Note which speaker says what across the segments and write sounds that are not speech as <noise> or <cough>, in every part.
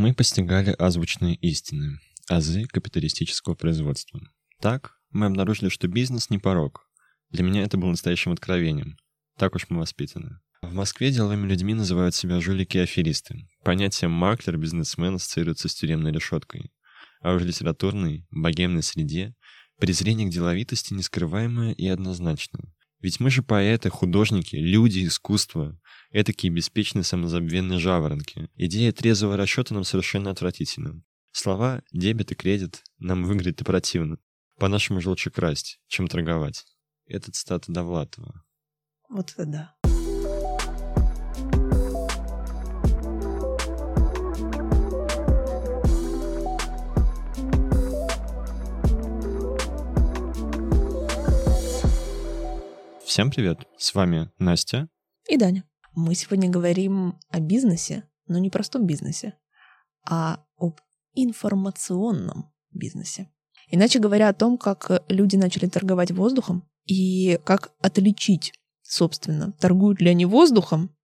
Speaker 1: Мы постигали озвученные истины, азы капиталистического производства. Так, мы обнаружили, что бизнес не порог. Для меня это было настоящим откровением. Так уж мы воспитаны. В Москве деловыми людьми называют себя жулики и аферисты. Понятие маклер, бизнесмен ассоциируется с тюремной решеткой. А в литературной, богемной среде презрение к деловитости нескрываемое и однозначное. Ведь мы же поэты, художники, люди искусства, этакие беспечные самозабвенные жаворонки. Идея трезвого расчета нам совершенно отвратительна. Слова «дебет» и «кредит» нам выглядят и противно. По-нашему же лучше красть, чем торговать. Это цитата Довлатова.
Speaker 2: Вот это да.
Speaker 1: Всем привет, с вами Настя
Speaker 2: И Даня. Мы сегодня говорим о бизнесе, но не простом бизнесе, а об информационном бизнесе. Иначе говоря, о том, как люди начали торговать воздухом и как отличить, собственно, торгуют ли они воздухом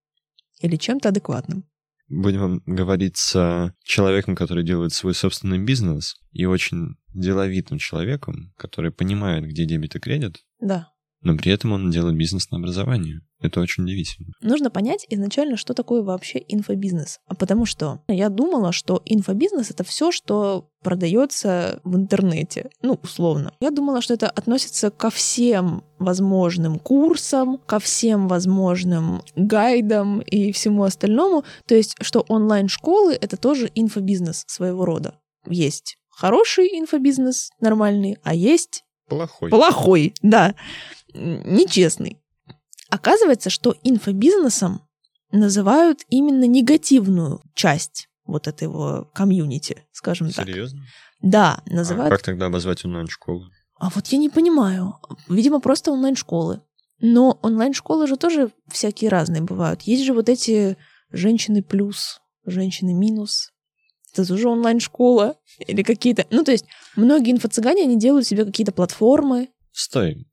Speaker 2: или чем-то адекватным.
Speaker 1: Будем говорить с человеком, который делает свой собственный бизнес, и очень деловитым человеком, который понимает, где дебет и кредит,
Speaker 2: Да.
Speaker 1: Но при этом он делает бизнес на образование. Это очень удивительно.
Speaker 2: Нужно понять изначально, что такое вообще инфобизнес. А потому что я думала, что инфобизнес это все, что продается в интернете. Ну, условно. Я думала, что это относится ко всем возможным курсам, ко всем возможным гайдам и всему остальному. То есть, что онлайн-школы это тоже инфобизнес своего рода. Есть хороший инфобизнес, нормальный, а есть
Speaker 1: Плохой.
Speaker 2: плохой, да, нечестный. Оказывается, что инфобизнесом называют именно негативную часть вот этого комьюнити, скажем так.
Speaker 1: Серьезно?
Speaker 2: Да,
Speaker 1: А
Speaker 2: называют.
Speaker 1: как тогда обозвать онлайн-школу?
Speaker 2: А вот я не понимаю. Видимо, просто онлайн-школы. Но онлайн-школы же тоже всякие разные бывают. Есть же вот эти женщины плюс, женщины минус. Это тоже онлайн-школа или какие-то... Ну, то есть многие инфо-цыгане, они делают себе какие-то платформы.
Speaker 1: Стой.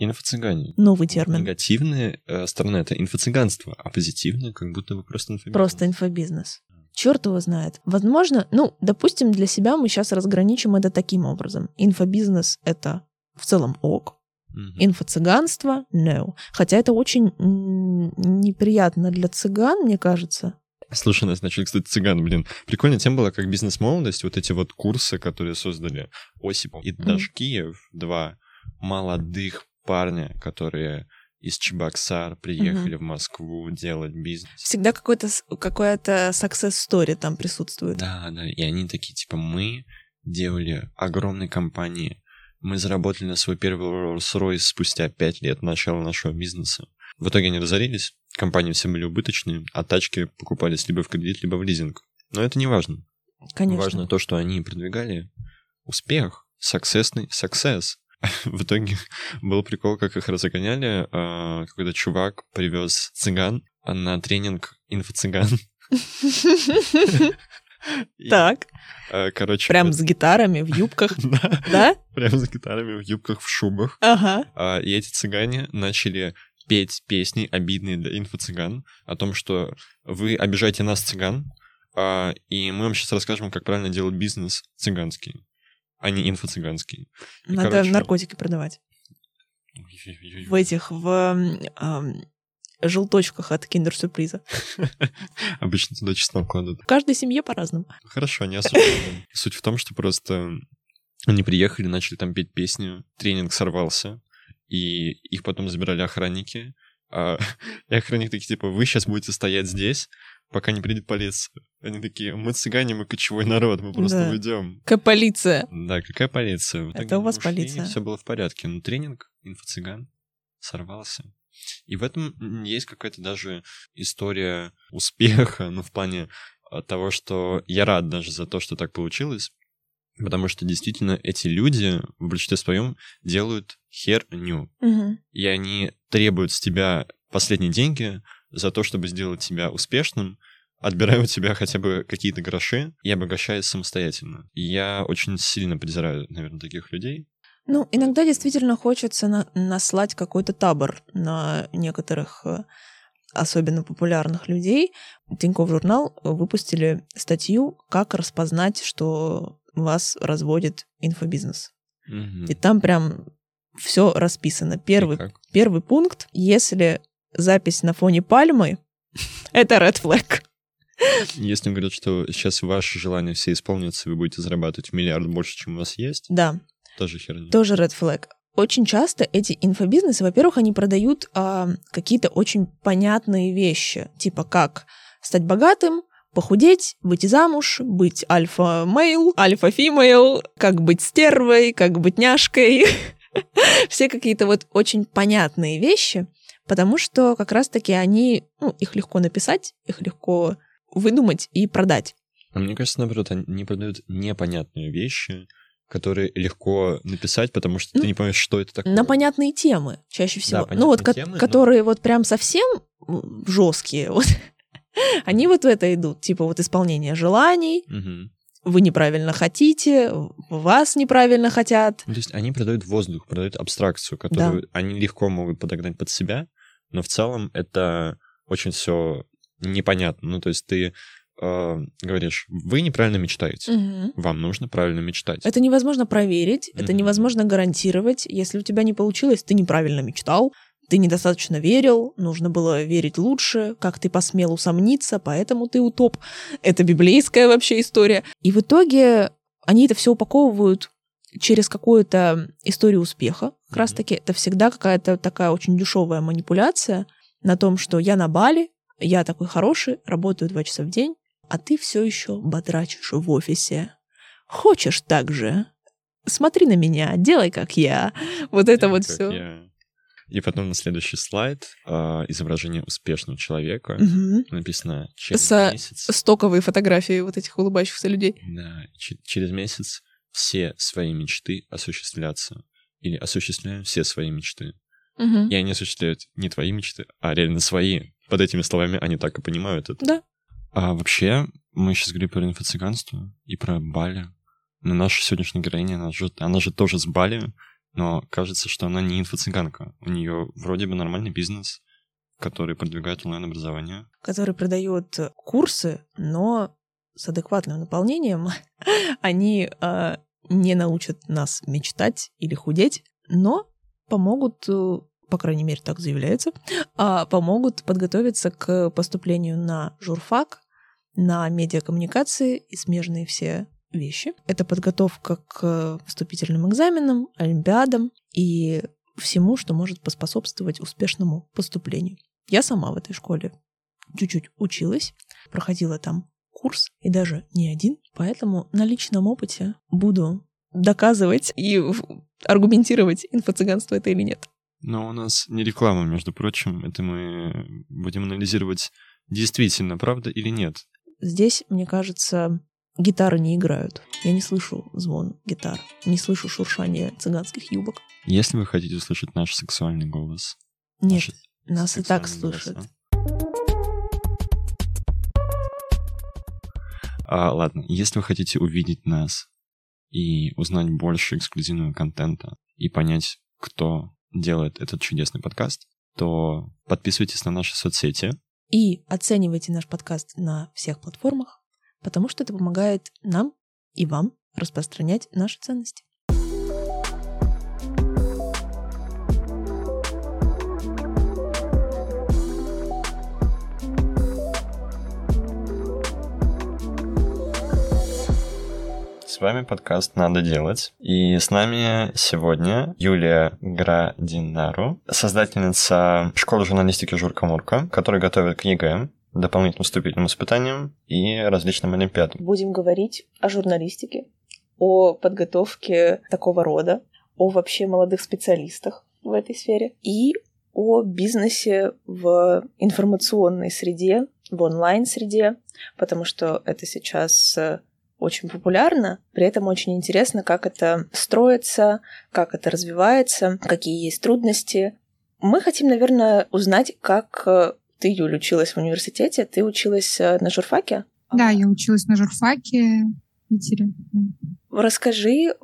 Speaker 1: Инфо-цыгане.
Speaker 2: Новый термин.
Speaker 1: Негативная э, сторона — это инфо-цыганство, а позитивная — как будто бы просто инфобизнес.
Speaker 2: Просто инфобизнес. Черт его знает. Возможно, ну, допустим, для себя мы сейчас разграничим это таким образом. Инфобизнес — это в целом ок.
Speaker 1: Мгм.
Speaker 2: Инфо-цыганство — no. Хотя это очень неприятно для цыган, мне кажется.
Speaker 1: Слушай, нас начали, кстати, цыган, блин. Прикольная тема была, как бизнес-молодость, вот эти вот курсы, которые создали Осипов и. Дашкиев, два молодых парня, которые из Чебоксар приехали в Москву делать бизнес.
Speaker 2: Всегда какой-то, какая-то success story там присутствует.
Speaker 1: Да, да, и они такие, типа, мы делали огромные компании, мы заработали на свой первый Rolls-Royce спустя пять лет начала нашего бизнеса. В итоге они разорились, компании все были убыточные, а тачки покупались либо в кредит, либо в лизинг. Но это не важно.
Speaker 2: Конечно.
Speaker 1: Важно то, что они продвигали успех, successный success. <laughs> В итоге был прикол, как их разгоняли. а, Какой-то чувак привез цыган на тренинг инфо-цыган. <laughs>
Speaker 2: Так,
Speaker 1: а, Короче,
Speaker 2: прям с гитарами в юбках, <laughs>
Speaker 1: да, прям с гитарами в юбках, в шубах.
Speaker 2: Ага.
Speaker 1: А, И эти цыгане начали петь песни, обидные для инфо-цыган, о том, что вы обижаете нас, цыган, а, и мы вам сейчас расскажем, как правильно делать бизнес цыганский, а не инфо-цыганский. И,
Speaker 2: Надо
Speaker 1: короче,
Speaker 2: наркотики продавать. В этих, в желточках от киндер-сюрприза. <laughs>
Speaker 1: Обычно туда чеснок кладут.
Speaker 2: В каждой семье по-разному.
Speaker 1: Хорошо, не осуждаем. Суть в том, что просто они приехали, начали там петь песню, тренинг сорвался, и их потом забирали охранники. А, <laughs> и охранник такие, типа, вы сейчас будете стоять здесь, пока не придет полиция. Они такие, мы цыгане, мы кочевой народ, мы просто
Speaker 2: Да.
Speaker 1: уйдем.
Speaker 2: Какая полиция?
Speaker 1: Да, какая полиция? В
Speaker 2: Это у вас
Speaker 1: ушли,
Speaker 2: полиция.
Speaker 1: Все было в порядке. Но тренинг инфо-цыган сорвался. И в этом есть какая-то даже история успеха, ну, в плане а, того, что я рад даже за то, что так получилось, потому что действительно эти люди в большинстве своем делают херню,
Speaker 2: Мгм.
Speaker 1: и они требуют с тебя последние деньги за то, чтобы сделать тебя успешным, отбирают у тебя хотя бы какие-то гроши и обогащаясь самостоятельно. И я очень сильно презираю, наверное, таких людей.
Speaker 2: Ну, иногда действительно хочется на- наслать какой-то табор на некоторых э, особенно популярных людей, Тинькофф журнал выпустили статью «Как распознать, что вас разводит инфобизнес».
Speaker 1: Мгм.
Speaker 2: И там прям все расписано. Первый, первый пункт, если запись на фоне пальмы, <laughs> это red flag.
Speaker 1: Если говорят, что сейчас ваши желания все исполнятся, вы будете зарабатывать миллиард больше, чем у вас есть,
Speaker 2: Да,
Speaker 1: тоже херня.
Speaker 2: тоже red flag. Очень часто эти инфобизнесы, во-первых, они продают а, какие-то очень понятные вещи, типа как стать богатым, похудеть, выйти замуж, быть альфа-мейл, альфа-фимейл, как быть стервой, как быть няшкой. <laughs> Все какие-то вот очень понятные вещи, потому что как раз-таки они, ну, их легко написать, их легко выдумать и продать.
Speaker 1: А мне кажется, наоборот, они продают непонятные вещи, которые легко написать, потому что
Speaker 2: Ну,
Speaker 1: ты не понимаешь, что это такое.
Speaker 2: На понятные темы чаще всего.
Speaker 1: Да,
Speaker 2: ну вот, ко-
Speaker 1: темы, но-
Speaker 2: которые вот прям совсем жесткие, вот, <laughs> они вот в это идут. Типа вот исполнение желаний,
Speaker 1: Мгм.
Speaker 2: вы неправильно хотите, вас неправильно хотят.
Speaker 1: Ну, то есть они продают воздух, продают абстракцию, которую они легко могут подогнать под себя, но в целом это очень все непонятно. Ну, то есть ты э, говоришь, вы неправильно мечтаете.
Speaker 2: Мгм.
Speaker 1: Вам нужно правильно мечтать.
Speaker 2: Это невозможно проверить, это
Speaker 1: Мгм.
Speaker 2: невозможно гарантировать. Если у тебя не получилось, ты неправильно мечтал, ты недостаточно верил, нужно было верить лучше, как ты посмел усомниться, поэтому ты утоп. Это библейская вообще история. И в итоге они это все упаковывают через какую-то историю успеха. Как раз таки это всегда какая-то такая очень дешевая манипуляция на том, что я на Бали, я такой хороший, работаю два часа в день, а ты все еще бодрачишь в офисе. Хочешь так же? Смотри на меня, делай как я. Вот это вот все.
Speaker 1: я. И потом на следующий слайд э, изображение успешного человека. Написано через
Speaker 2: Со-
Speaker 1: месяц.
Speaker 2: Стоковые фотографии вот этих улыбающихся людей.
Speaker 1: Да, че- через месяц все свои мечты осуществлятся. Или осуществляем все свои мечты.
Speaker 2: Мгм.
Speaker 1: И они осуществляют не твои мечты, а реально свои. Под этими словами они так и понимают это.
Speaker 2: Да.
Speaker 1: А вообще, мы сейчас говорим про инфо-цыганство и про Бали. Но наша сегодняшняя героиня, она же, она же тоже с Бали, но кажется, что она не инфо-цыганка. У нее вроде бы нормальный бизнес, который продвигает онлайн-образование.
Speaker 2: Который продает курсы, но с адекватным наполнением. <laughs> Они э, не научат нас мечтать или худеть, но помогут, э, по крайней мере, так заявляется, а, помогут подготовиться к поступлению на журфак, на медиакоммуникации и смежные все вещи. Это подготовка к вступительным экзаменам, олимпиадам и всему, что может поспособствовать успешному поступлению. Я сама в этой школе чуть-чуть училась, проходила там курс, и даже не один, поэтому на личном опыте буду доказывать и аргументировать, инфо-цыганство это или нет.
Speaker 1: Но у нас не реклама, между прочим. Это мы будем анализировать, действительно, правда или нет.
Speaker 2: Здесь, мне кажется, гитары не играют. Я не слышу звон гитар, не слышу шуршание цыганских юбок.
Speaker 1: Если вы хотите услышать наш сексуальный голос,
Speaker 2: Нет,
Speaker 1: наши
Speaker 2: нас и так слышат.
Speaker 1: голоса. А, ладно, если вы хотите увидеть нас и узнать больше эксклюзивного контента и понять, кто делает этот чудесный подкаст, то подписывайтесь на наши соцсети.
Speaker 2: И оценивайте наш подкаст на всех платформах, потому что это помогает нам и вам распространять наши ценности.
Speaker 1: С вами подкаст «Надо делать». И с нами сегодня Юлия Градинару, создательница школы журналистики «Журка-Мурка», которая готовит к ЕГЭ, дополнительным вступительным испытаниям и различным олимпиадам.
Speaker 2: Будем говорить о журналистике, о подготовке такого рода, о вообще молодых специалистах в этой сфере и о бизнесе в информационной среде, в онлайн-среде, потому что это сейчас э, очень популярно, при этом очень интересно, как это строится, как это развивается, какие есть трудности. Мы хотим, наверное, узнать, как э, ты, Юля, училась в университете. Ты училась э, на журфаке?
Speaker 3: Да, я училась на журфаке в Питере.
Speaker 2: Расскажи,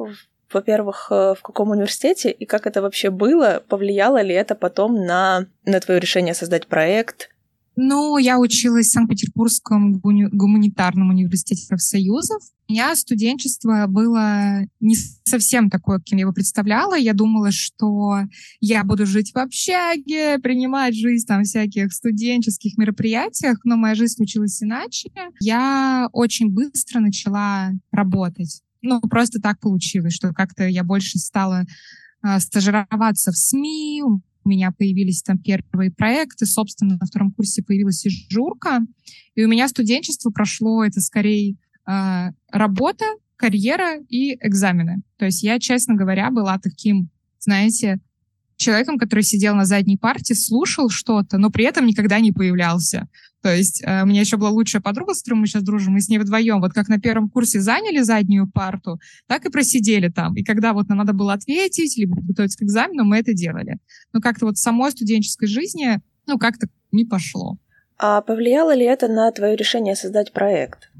Speaker 2: во-первых, э, в каком университете и как это вообще было, повлияло ли это потом на, на твое решение создать проект
Speaker 3: Ну, я училась в Санкт-Петербургском гуманитарном университете профсоюзов. У меня студенчество было не совсем такое, каким я его представляла. Я думала, что я буду жить в общаге, принимать жизнь там всяких студенческих мероприятиях, но моя жизнь случилась иначе. Я очень быстро начала работать. Ну, просто так получилось, что как-то я больше стала э, стажироваться в СМИ, у меня появились там первые проекты, собственно, на втором курсе появилась и журка, и у меня студенчество прошло, это скорее э, работа, карьера и экзамены. То есть я, честно говоря, была таким, знаете, человеком, который сидел на задней парте, слушал что-то, но при этом никогда не появлялся. То есть э, у меня еще была лучшая подруга, с которой мы сейчас дружим, мы с ней вдвоем, вот как на первом курсе заняли заднюю парту, так и просидели там. И когда вот нам надо было ответить, либо готовиться к экзамену, мы это делали. Но как-то вот самой студенческой жизни, ну, как-то не пошло.
Speaker 2: А повлияло ли это на твое решение создать проект?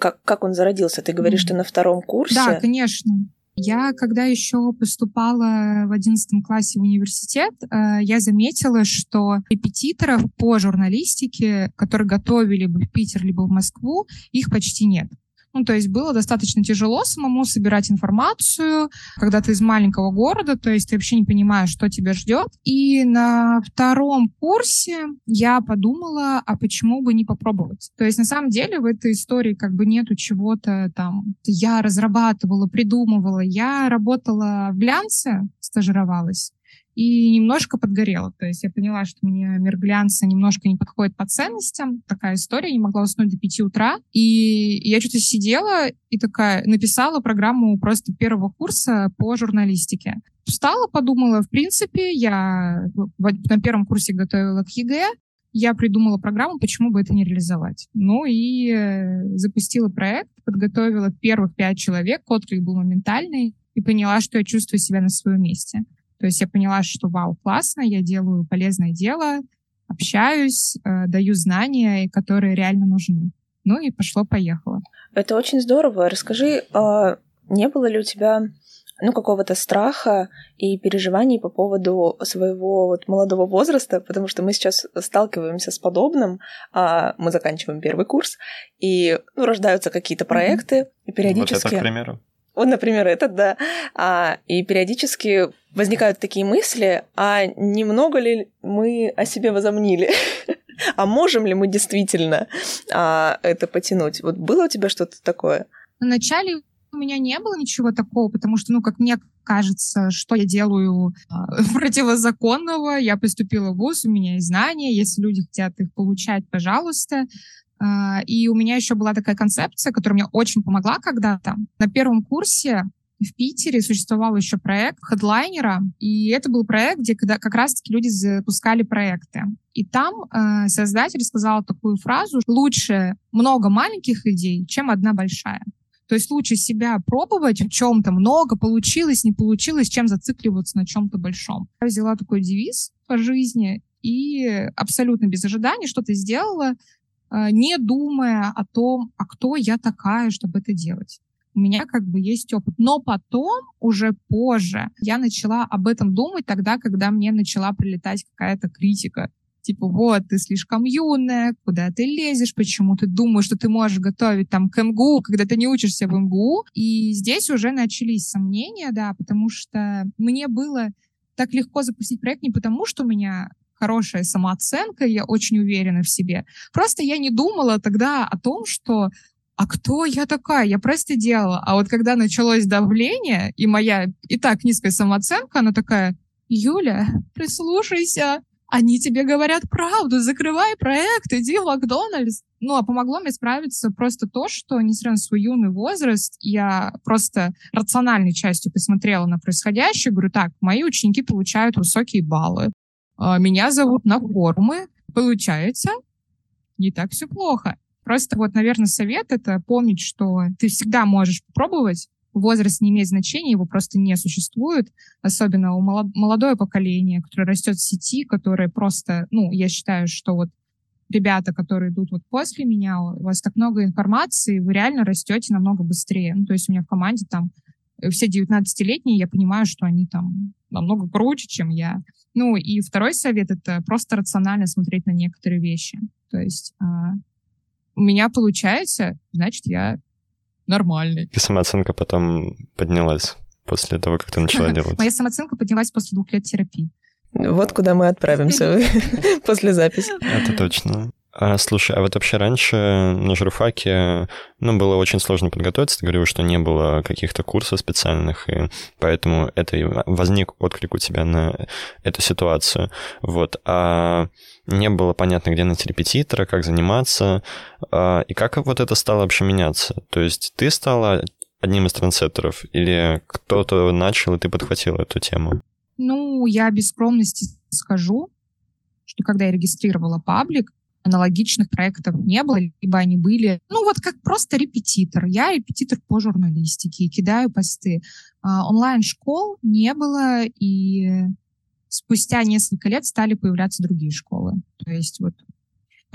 Speaker 2: Как, как он зародился? Ты говоришь, что на втором курсе?
Speaker 3: Да, конечно. Я, когда еще поступала в одиннадцатом классе в университет, э, я заметила, что репетиторов по журналистике, которые готовили бы в Питер либо в Москву, их почти нет. Ну, то есть было достаточно тяжело самому собирать информацию, когда ты из маленького города, то есть ты вообще не понимаешь, что тебя ждет. И на втором курсе я подумала, а почему бы не попробовать? То есть на самом деле в этой истории как бы нету чего-то там, я разрабатывала, придумывала. Я работала в глянце, стажировалась, и немножко подгорела. То есть я поняла, что мне мир глянца немножко не подходит по ценностям. Такая история, не могла уснуть до 5 утра. И я что-то сидела и такая написала программу просто первого курса по журналистике. Встала, подумала, в принципе, я на первом курсе готовила к ЕГЭ, я придумала программу, почему бы это не реализовать. Ну и э, запустила проект, подготовила первых пять человек, отклик был моментальный, и поняла, что я чувствую себя на своем месте. То есть я поняла, что вау, классно, я делаю полезное дело, общаюсь, э, даю знания, которые реально нужны. Ну и пошло-поехало.
Speaker 2: Это очень здорово. Расскажи, а не было ли у тебя ну, какого-то страха и переживаний по поводу своего вот молодого возраста, потому что мы сейчас сталкиваемся с подобным, а мы заканчиваем первый курс, и ну, рождаются какие-то проекты, mm-hmm. и периодически... Вот
Speaker 1: это, к примеру.
Speaker 2: Вот, например, этот, да. А, и периодически возникают такие мысли, а немного ли мы о себе возомнили? <laughs> а можем ли мы действительно а, это потянуть? Вот было у тебя что-то такое?
Speaker 3: Вначале у меня не было ничего такого, потому что, ну, как мне кажется, что я делаю э, <laughs> противозаконного. Я поступила в ВУЗ, у меня есть знания, если люди хотят их получать, пожалуйста. А, и у меня еще была такая концепция, которая мне очень помогла когда-то. На первом курсе в Питере существовал еще проект хедлайнера, и это был проект, где когда как раз-таки люди запускали проекты. И там э, создатель сказал такую фразу «Лучше много маленьких идей, чем одна большая». То есть лучше себя пробовать в чем-то много, получилось, не получилось, чем зацикливаться на чем-то большом. Я взяла такой девиз по жизни и абсолютно без ожиданий что-то сделала, не думая о том, а кто я такая, чтобы это делать. У меня как бы есть опыт. Но потом, уже позже, я начала об этом думать тогда, когда мне начала прилетать какая-то критика. Типа, вот, ты слишком юная, куда ты лезешь, почему ты думаешь, что ты можешь готовить там к МГУ, когда ты не учишься в МГУ. И здесь уже начались сомнения, да, потому что мне было так легко запустить проект не потому, что у меня хорошая самооценка, я очень уверена в себе. Просто я не думала тогда о том, что а кто я такая? Я просто делала. А вот когда началось давление, и моя и так низкая самооценка, она такая, Юля, прислушайся, они тебе говорят правду, закрывай проект, иди в Макдональдс. Ну, а помогло мне справиться просто то, что, несмотря на свой юный возраст, я просто рациональной частью посмотрела на происходящее, говорю, так, мои ученики получают высокие баллы, меня зовут на форумы. Получается, не так все плохо. Просто вот, наверное, совет — это помнить, что ты всегда можешь попробовать, возраст не имеет значения, его просто не существует, особенно у молодое поколение, которое растет в сети, которое просто, ну, я считаю, что вот ребята, которые идут вот после меня, у вас так много информации, вы реально растете намного быстрее. Ну, то есть у меня в команде там все 19-летние, я понимаю, что они там намного круче, чем я. Ну и второй совет — это просто рационально смотреть на некоторые вещи. То есть а, у меня получается, значит, я нормальный.
Speaker 1: И самооценка потом поднялась после того, как ты начала <laughs> делать?
Speaker 3: Моя самооценка поднялась после двух лет терапии.
Speaker 2: Вот куда мы отправимся <laughs> <laughs> после записи.
Speaker 1: Это точно. А, слушай, а вот вообще раньше на журфаке, ну, было очень сложно подготовиться. Ты говорил, что не было каких-то курсов специальных, и поэтому это возник отклик у тебя на эту ситуацию. Вот. А не было понятно, где найти репетитора, как заниматься, а, и как вот это стало вообще меняться. То есть ты стала одним из трансеттеров, или кто-то начал, и ты подхватила эту тему?
Speaker 3: Ну, я без скромности скажу, что когда я регистрировала паблик, аналогичных проектов не было, либо они были, ну вот как просто репетитор. Я репетитор по журналистике, кидаю посты. А, онлайн-школ не было, и спустя несколько лет стали появляться другие школы. То есть вот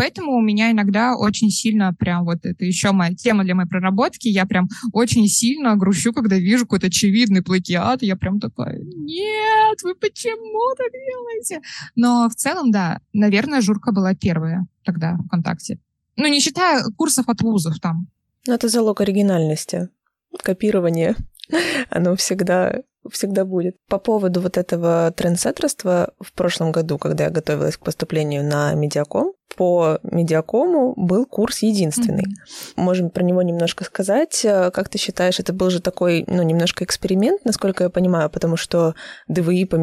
Speaker 3: Поэтому у меня иногда очень сильно прям вот это еще моя тема для моей проработки. Я прям очень сильно грущу, когда вижу какой-то очевидный плагиат. Я прям такая, нет, вы почему так делаете? Но в целом, да, наверное, Журка была первая тогда ВКонтакте. Ну, не считая курсов от вузов там.
Speaker 2: Ну, это залог оригинальности. Копирование, <laughs> оно всегда всегда будет. По поводу вот этого трендсеттерства в прошлом году, когда я готовилась к поступлению на Медиаком, по медиакому был курс единственный. Mm-hmm. Можем про него немножко сказать. Как ты считаешь, это был же такой, ну, немножко эксперимент, насколько я понимаю, потому что ДВИ по,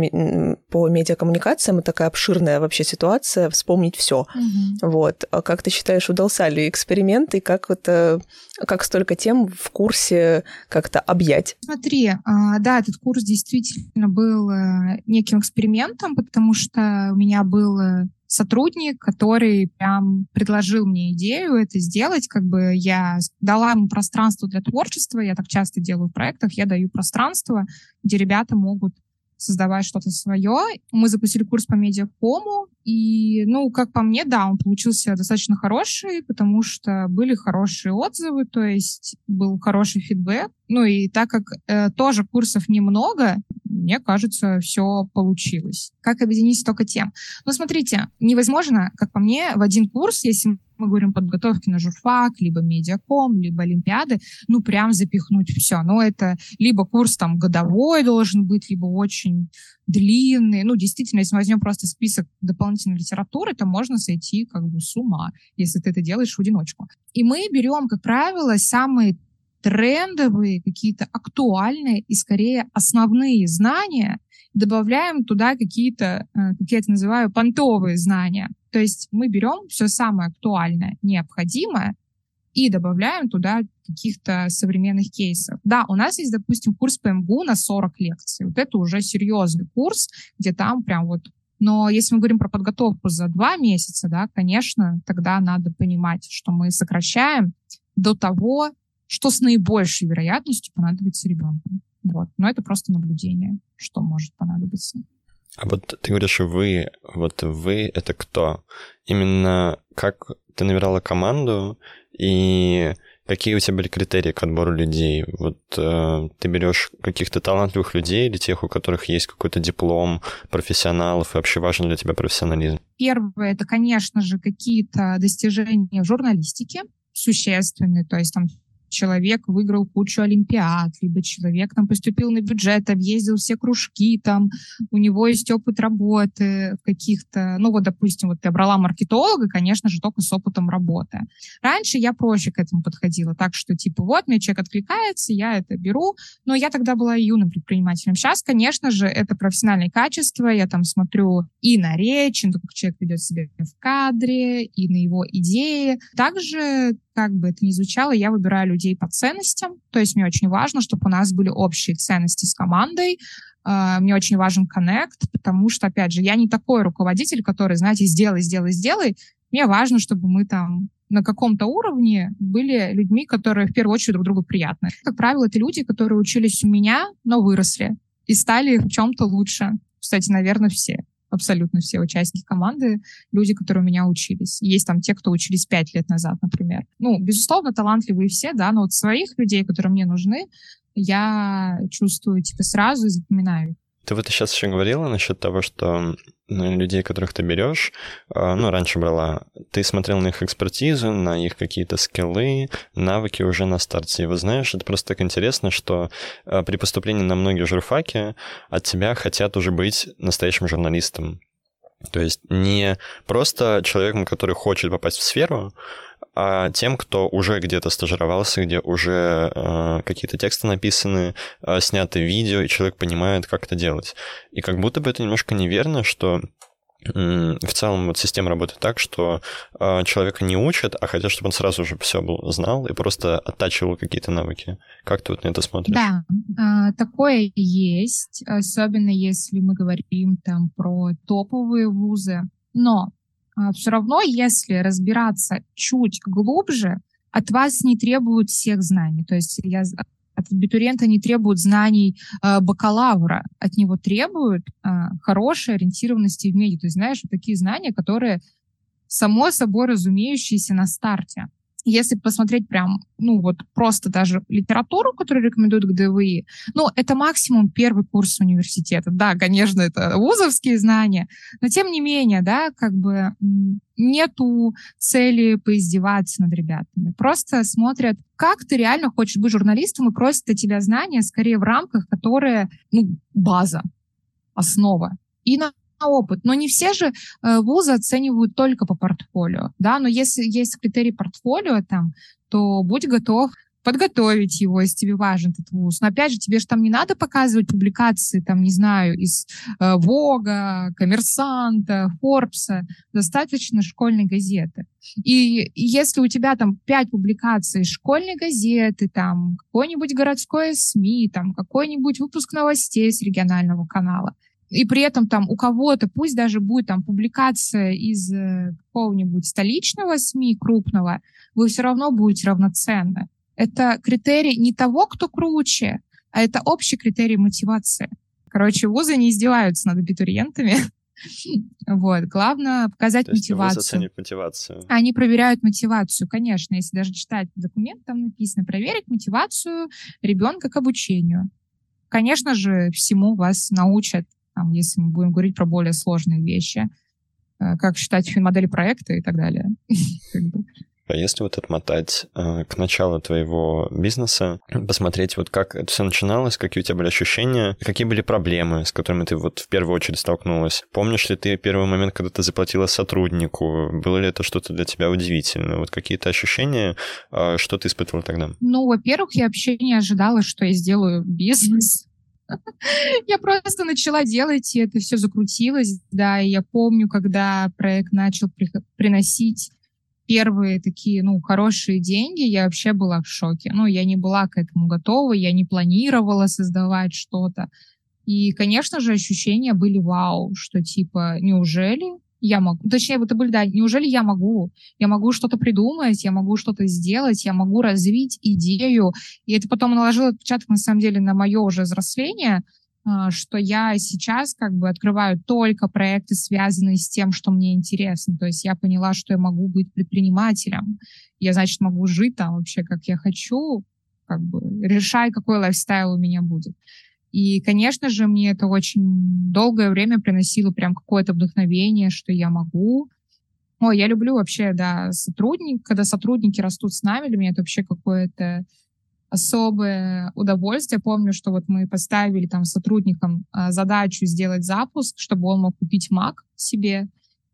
Speaker 2: по медиакоммуникациям это такая обширная вообще ситуация, вспомнить все. Mm-hmm. Вот. А как ты считаешь, удался ли эксперимент и как это, как столько тем в курсе как-то объять?
Speaker 3: Смотри, а, да, этот курс действительно был э, неким экспериментом, потому что у меня был э, сотрудник, который прям предложил мне идею это сделать. Как бы я дала ему пространство для творчества. Я так часто делаю в проектах. Я даю пространство, где ребята могут создавать что-то свое. Мы запустили курс по медиакому, и, ну, как по мне, да, он получился достаточно хороший, потому что были хорошие отзывы, то есть был хороший фидбэк. Ну и так как э, тоже курсов немного, мне кажется, все получилось. Как объединить столько тем? Ну, смотрите, невозможно, как по мне, в один курс, если мы говорим подготовки на журфак, либо медиаком, либо олимпиады, ну, прям запихнуть все. Ну, это либо курс там годовой должен быть, либо очень длинный. Ну, действительно, если мы возьмем просто список дополнительной литературы, то можно сойти как бы с ума, если ты это делаешь в одиночку. И мы берем, как правило, самые трендовые, какие-то актуальные и скорее основные знания, добавляем туда какие-то, э, как я это называю, понтовые знания. То есть мы берем все самое актуальное, необходимое, и добавляем туда каких-то современных кейсов. Да, у нас есть, допустим, курс по МГУ на 40 лекций. Вот это уже серьезный курс, где там прям вот но если мы говорим про подготовку за два месяца, да, конечно, тогда надо понимать, что мы сокращаем до того, что с наибольшей вероятностью понадобится ребенку. Вот. Но это просто наблюдение, что может понадобиться.
Speaker 1: А вот ты говоришь, вы, вот вы — это кто? Именно как ты набирала команду и какие у тебя были критерии к отбору людей? Вот э, ты берешь каких-то талантливых людей или тех, у которых есть какой-то диплом профессионалов, и вообще важен для тебя профессионализм?
Speaker 3: Первое — это, конечно же, какие-то достижения в журналистике, существенные, то есть там человек выиграл кучу олимпиад, либо человек там поступил на бюджет, объездил все кружки, там у него есть опыт работы в каких-то, ну вот, допустим, вот я брала маркетолога, конечно же, только с опытом работы. Раньше я проще к этому подходила, так что типа вот мне человек откликается, я это беру, но я тогда была юным предпринимателем. Сейчас, конечно же, это профессиональные качества, я там смотрю и на речь, и на то, как человек ведет себя в кадре, и на его идеи. Также как бы это ни звучало, я выбираю людей по ценностям. То есть мне очень важно, чтобы у нас были общие ценности с командой. А, мне очень важен коннект, потому что, опять же, я не такой руководитель, который, знаете, сделай, сделай, сделай. Мне важно, чтобы мы там на каком-то уровне были людьми, которые в первую очередь друг другу приятны. Как правило, это люди, которые учились у меня, но выросли и стали в чем-то лучше. Кстати, наверное, все абсолютно все участники команды, люди, которые у меня учились. Есть там те, кто учились пять лет назад, например. Ну, безусловно, талантливые все, да, но вот своих людей, которые мне нужны, я чувствую типа сразу и запоминаю.
Speaker 1: Ты вот сейчас еще говорила насчет того, что людей, которых ты берешь, а, ну, раньше брала, ты смотрел на их экспертизу, на их какие-то скиллы, навыки уже на старте. И вот знаешь, это просто так интересно, что а, при поступлении на многие журфаки от тебя хотят уже быть настоящим журналистом. То есть не просто человеком, который хочет попасть в сферу, а тем, кто уже где-то стажировался, где уже э, какие-то тексты написаны, э, сняты видео, и человек понимает, как это делать. И как будто бы это немножко неверно, что в целом вот система работает так, что э, человека не учат, а хотят, чтобы он сразу же все был, знал и просто оттачивал какие-то навыки. Как ты вот на это смотришь?
Speaker 3: Да, э, такое есть, особенно если мы говорим там про топовые вузы. Но а, все равно, если разбираться чуть глубже, от вас не требуют всех знаний. То есть я от абитуриента не требуют знаний э, бакалавра, от него требуют э, хорошей ориентированности в меди. То есть, знаешь, такие знания, которые само собой разумеющиеся на старте если посмотреть прям, ну вот просто даже литературу, которую рекомендуют к ДВИ, ну это максимум первый курс университета. Да, конечно, это вузовские знания, но тем не менее, да, как бы нету цели поиздеваться над ребятами. Просто смотрят, как ты реально хочешь быть журналистом и просят от тебя знания скорее в рамках, которые, ну, база, основа. И на опыт. Но не все же э, вузы оценивают только по портфолио, да, но если есть критерий портфолио там, то будь готов подготовить его, если тебе важен этот вуз. Но опять же, тебе же там не надо показывать публикации, там, не знаю, из э, Коммерсанта, Форбса. Достаточно школьной газеты. И, если у тебя там пять публикаций школьной газеты, там, какой-нибудь городской СМИ, там, какой-нибудь выпуск новостей с регионального канала, и при этом там у кого-то, пусть даже будет там публикация из э, какого-нибудь столичного СМИ крупного, вы все равно будете равноценны. Это критерий не того, кто круче, а это общий критерий мотивации. Короче, вузы не издеваются над абитуриентами. <laughs> Вот. Главное показать То мотивацию.
Speaker 1: мотивацию.
Speaker 3: Они проверяют мотивацию, конечно. Если даже читать документ, там написано проверить мотивацию ребенка к обучению. Конечно же, всему вас научат там, если мы будем говорить про более сложные вещи, э, как считать финмодели проекта и так далее. <laughs>
Speaker 1: А если вот отмотать э, к началу твоего бизнеса, посмотреть вот как это все начиналось, какие у тебя были ощущения, какие были проблемы, с которыми ты вот в первую очередь столкнулась? Помнишь ли ты первый момент, когда ты заплатила сотруднику? Было ли это что-то для тебя удивительное? Вот какие-то ощущения, э, что ты испытывала тогда?
Speaker 3: Ну, во-первых, я вообще не ожидала, что я сделаю <laughs> бизнес. <laughs> Я просто начала делать, и это все закрутилось, да, и я помню, когда проект начал при, приносить первые такие, ну, хорошие деньги, я вообще была в шоке. Ну, я не была к этому готова, я не планировала создавать что-то. И, конечно же, ощущения были вау, что типа, неужели я могу, точнее, это были, да, неужели я могу? Я могу что-то придумать, я могу что-то сделать, я могу развить идею. И это потом наложило отпечаток, на самом деле, на мое уже взросление, а, что я сейчас как бы открываю только проекты, связанные с тем, что мне интересно. То есть я поняла, что я могу быть предпринимателем. Я, значит, могу жить там вообще, как я хочу, как бы решай, какой лайфстайл у меня будет. И, конечно же, мне это очень долгое время приносило прям какое-то вдохновение, что я могу. Ой, я люблю вообще, да, сотрудник, когда сотрудники растут с нами, для меня это вообще какое-то особое удовольствие. Помню, что вот мы поставили там сотрудникам а, задачу сделать запуск, чтобы он мог купить Mac себе.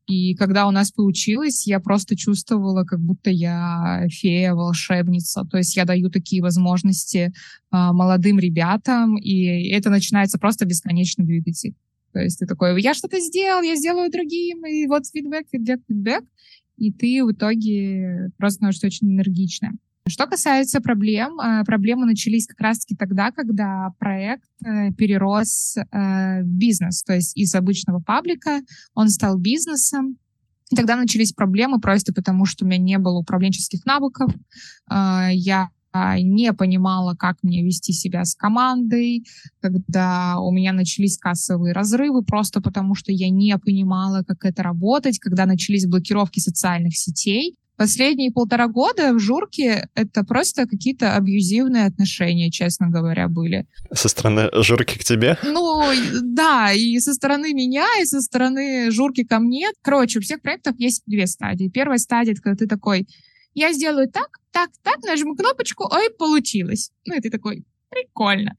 Speaker 3: И когда у нас получилось, я просто чувствовала, как будто я фея, волшебница. То есть я даю такие возможности а, молодым ребятам, и это начинается просто бесконечно двигать их. То есть ты такой, я что-то сделал, я сделаю другим, и вот фидбэк, фидбэк, фидбэк. И ты в итоге просто становишься очень энергичная. Что касается проблем, э, проблемы начались как раз-таки тогда, когда проект э, перерос э, в бизнес, то есть из обычного паблика он стал бизнесом. Тогда начались проблемы просто потому, что у меня не было управленческих навыков, я не понимала, как мне вести себя с командой, когда у меня начались кассовые разрывы, просто потому что я не понимала, как это работать, когда начались блокировки социальных сетей, Последние полтора года в Журке это просто какие-то абьюзивные отношения, честно говоря, были.
Speaker 1: Со стороны Журки к тебе?
Speaker 3: Ну, да, и со стороны меня, и со стороны Журки ко мне. Короче, у всех проектов есть две стадии. Первая стадия, когда ты такой, я сделаю так, так, так, нажму кнопочку, ой, получилось. Ну, и ты такой, прикольно.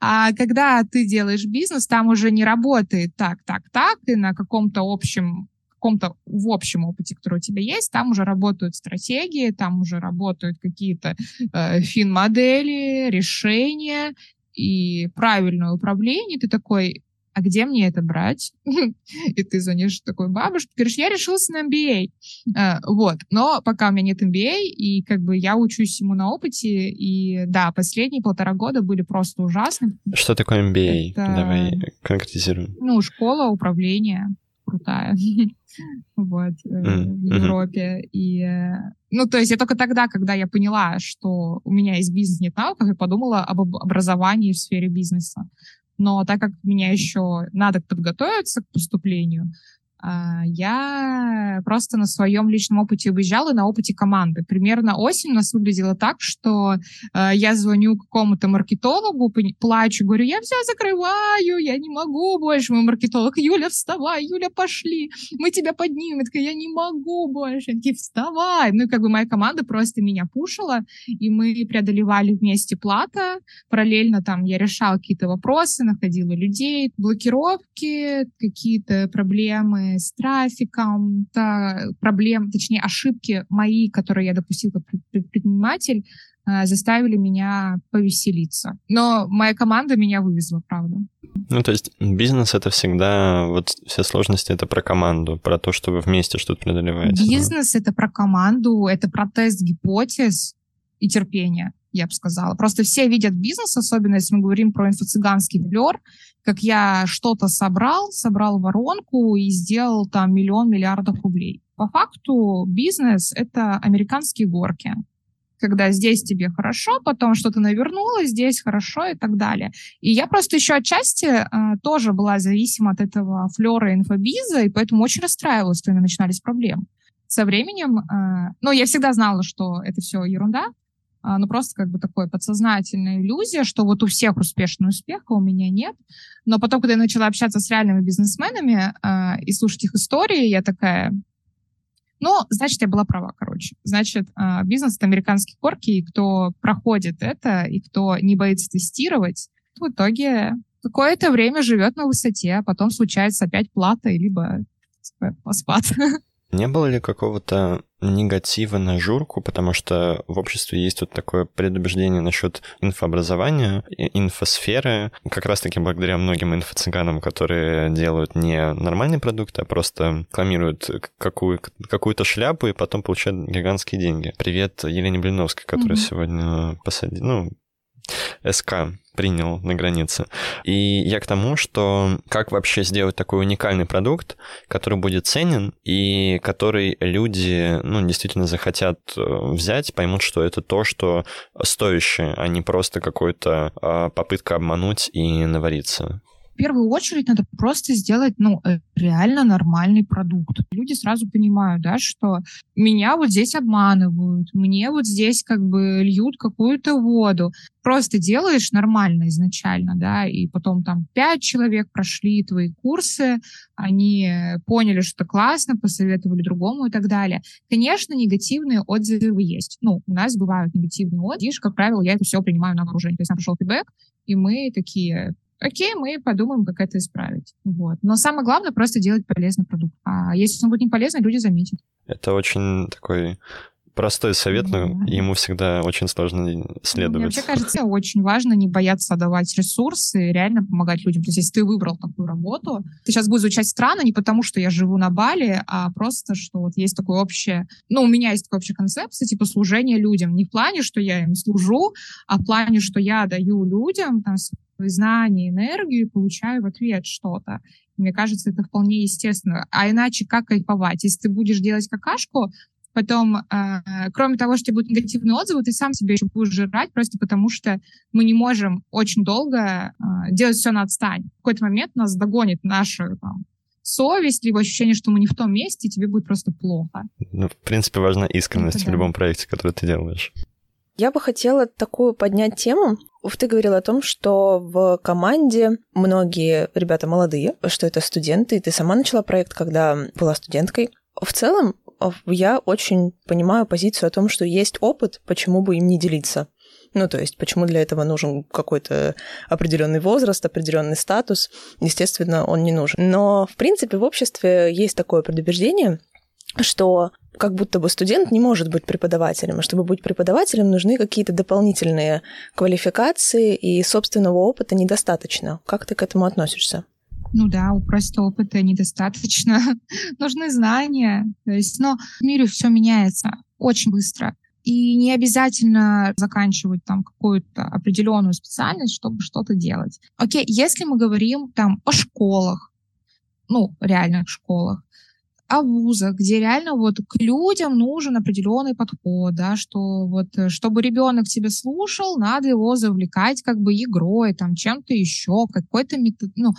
Speaker 3: А когда ты делаешь бизнес, там уже не работает так, так, так, и на каком-то общем каком-то в общем опыте, который у тебя есть, там уже работают стратегии, там уже работают какие-то э, фин-модели, решения и правильное управление. Ты такой, а где мне это брать? <laughs> И ты звонишь такой бабушке, говоришь, я решился на MBA. А, вот, но пока у меня нет MBA, и как бы я учусь ему на опыте, и да, последние полтора года были просто ужасны.
Speaker 1: Что такое MBA? Это... Давай конкретизируем.
Speaker 3: Ну, школа управления крутая <laughs> вот, mm-hmm. в Европе. И, э, ну, то есть я только тогда, когда я поняла, что у меня есть бизнес, нет навыков, я подумала об образовании в сфере бизнеса. Но так как меня еще надо подготовиться к поступлению, я просто на своем личном опыте уезжала, на опыте команды. Примерно осень у нас выглядело так, что э, я звоню какому-то маркетологу, плачу, говорю, я все закрываю, я не могу больше. Мой маркетолог, Юля, вставай, Юля, пошли, мы тебя поднимем. Я такая, я не могу больше. Они вставай. Ну и как бы моя команда просто меня пушила, и мы преодолевали вместе плата. Параллельно там я решала какие-то вопросы, находила людей, блокировки, какие-то проблемы с трафиком, та, проблем, точнее, ошибки мои, которые я допустил как предприниматель, э, заставили меня повеселиться. Но моя команда меня вывезла, правда.
Speaker 1: Ну, то есть бизнес — это всегда, вот все сложности — это про команду, про то, что вы вместе что-то преодолеваете.
Speaker 3: Бизнес да? — это про команду, это про тест гипотез и терпение я бы сказала. Просто все видят бизнес, особенно если мы говорим про инфо-цыганский флер, как я что-то собрал, собрал воронку и сделал там миллион миллиардов рублей. По факту бизнес — это американские горки когда здесь тебе хорошо, потом что-то навернуло, здесь хорошо и так далее. И я просто еще отчасти э, тоже была зависима от этого флера инфобиза, и поэтому очень расстраивалась, меня начинались проблемы. Со временем, э, ну, я всегда знала, что это все ерунда, ну, просто как бы такое подсознательная иллюзия, что вот у всех успешный успех, а у меня нет. Но потом, когда я начала общаться с реальными бизнесменами э, и слушать их истории, я такая, ну, значит, я была права, короче. Значит, э, бизнес — это американские корки, и кто проходит это, и кто не боится тестировать, в итоге какое-то время живет на высоте, а потом случается опять плата, либо спад. <laughs>
Speaker 1: Не было ли какого-то негатива на журку, потому что в обществе есть вот такое предубеждение насчет инфообразования, инфосферы, как раз-таки благодаря многим инфо-цыганам, которые делают не нормальный продукт, а просто рекламируют какую- какую-то шляпу и потом получают гигантские деньги. Привет Елене Блиновской, которая mm-hmm. сегодня посадила, ну, СК принял на границе. И я к тому, что как вообще сделать такой уникальный продукт, который будет ценен и который люди, ну, действительно захотят э, взять, поймут, что это то, что стоящее, а не просто какая-то а, попытка обмануть и навариться
Speaker 3: первую очередь надо просто сделать, ну, э, реально нормальный продукт. Люди сразу понимают, да, что меня вот здесь обманывают, мне вот здесь как бы льют какую-то воду. Просто делаешь нормально изначально, да, и потом там пять человек прошли твои курсы, они поняли, что классно, посоветовали другому и так далее. Конечно, негативные отзывы есть. Ну, у нас бывают негативные отзывы, как правило, я это все принимаю на вооружение. То есть нам пришел фидбэк, и мы такие, окей, мы подумаем, как это исправить. Вот. Но самое главное просто делать полезный продукт. А если он будет не полезный, люди заметят.
Speaker 1: Это очень такой простой совет, но да. ему всегда очень сложно следовать. Мне
Speaker 3: вообще кажется, очень важно не бояться давать ресурсы реально помогать людям. То есть если ты выбрал такую работу, ты сейчас будет звучать странно не потому, что я живу на Бали, а просто, что вот есть такое общее... Ну, у меня есть такая общая концепция, типа служение людям. Не в плане, что я им служу, а в плане, что я даю людям там, знания, энергию и получаю в ответ что-то. Мне кажется, это вполне естественно. А иначе как кайфовать? Если ты будешь делать какашку, потом, э, кроме того, что будут негативные отзывы, ты сам себе еще будешь жрать, просто потому что мы не можем очень долго э, делать все на отстань. В какой-то момент нас догонит наша там, совесть, либо ощущение, что мы не в том месте, и тебе будет просто плохо.
Speaker 1: Ну, в принципе, важна искренность Это в да. любом проекте, который ты делаешь.
Speaker 2: Я бы хотела такую поднять тему. Ты говорил о том, что в команде многие ребята молодые, что это студенты, и ты сама начала проект, когда была студенткой. В целом, я очень понимаю позицию о том, что есть опыт, почему бы им не делиться. Ну, то есть, почему для этого нужен какой-то определенный возраст, определенный статус, естественно, он не нужен. Но, в принципе, в обществе есть такое предубеждение, что как будто бы студент не может быть преподавателем. А чтобы быть преподавателем, нужны какие-то дополнительные квалификации, и собственного опыта недостаточно. Как ты к этому относишься?
Speaker 3: Ну да, у просто опыта недостаточно. <laughs> Нужны знания. То есть, но в мире все меняется очень быстро. И не обязательно заканчивать там какую-то определенную специальность, чтобы что-то делать. Окей, если мы говорим там о школах, ну, реальных школах, о вузах, где реально вот к людям нужен определенный подход, да, что вот э, чтобы ребенок тебя слушал, надо его завлекать как бы игрой, там чем-то еще, какой-то метод, ну,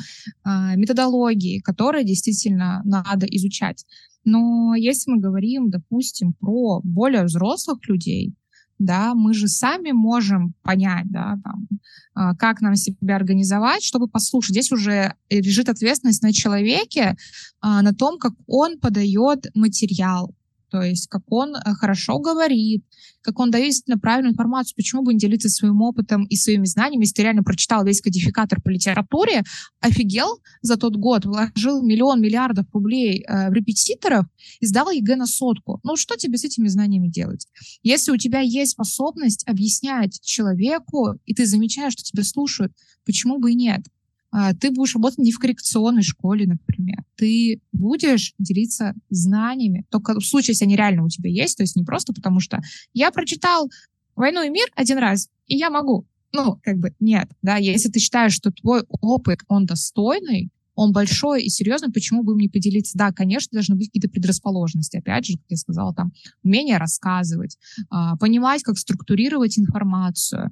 Speaker 3: а, методологией, которая действительно надо изучать. Но если мы говорим, допустим, про более взрослых людей, да, мы же сами можем понять, да, там, а, как нам себя организовать, чтобы послушать. Здесь уже лежит ответственность на человеке, а, на том, как он подает материал, то есть как он э, хорошо говорит, как он дает действительно правильную информацию, почему бы не делиться своим опытом и своими знаниями, если ты реально прочитал весь кодификатор по литературе, офигел за тот год, вложил миллион миллиардов рублей э, в репетиторов и сдал ЕГЭ на сотку. Ну что тебе с этими знаниями делать? Если у тебя есть способность объяснять человеку, и ты замечаешь, что тебя слушают, почему бы и нет? А, ты будешь работать не в коррекционной школе, например. Ты будешь делиться знаниями, только в случае, если они реально у тебя есть, то есть не просто потому, что я прочитал «Войну и мир» один раз, и я могу. Ну, как бы нет, да, если ты считаешь, что твой опыт, он достойный, он большой и серьезный, почему бы им не поделиться? Да, конечно, должны быть какие-то предрасположенности. Опять же, как я сказала, там, умение рассказывать, а, понимать, как структурировать информацию,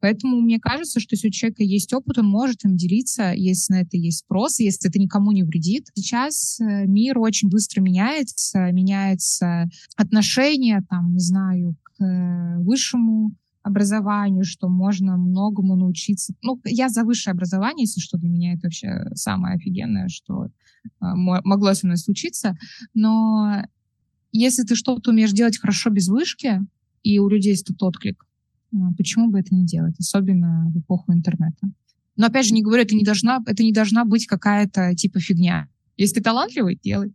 Speaker 3: Поэтому мне кажется, что если у человека есть опыт, он может им делиться, если на это есть спрос, если это никому не вредит. Сейчас э, мир очень быстро меняется, меняется отношение, там, не знаю, к э, высшему образованию, что можно многому научиться. Ну, я за высшее образование, если что, для меня это вообще самое офигенное, что э, могло со мной случиться. Но если ты что-то умеешь делать хорошо без вышки, и у людей есть тут отклик, Почему бы это не делать, особенно в эпоху интернета? Но опять же, не говорю, это не должна, это не должна быть какая-то типа фигня. Если ты талантливый, делай.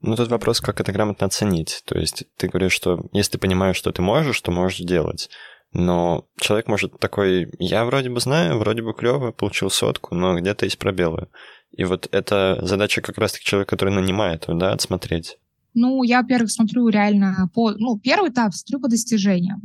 Speaker 1: Ну, тут вопрос, как это грамотно оценить. То есть ты говоришь, что если ты понимаешь, что ты можешь, то можешь делать. Но человек может такой, я вроде бы знаю, вроде бы клево, получил сотку, но где-то есть пробелы. И вот это задача как раз-таки человека, который нанимает, да, отсмотреть.
Speaker 3: Ну, я, во-первых, смотрю реально по... Ну, первый этап смотрю по достижениям.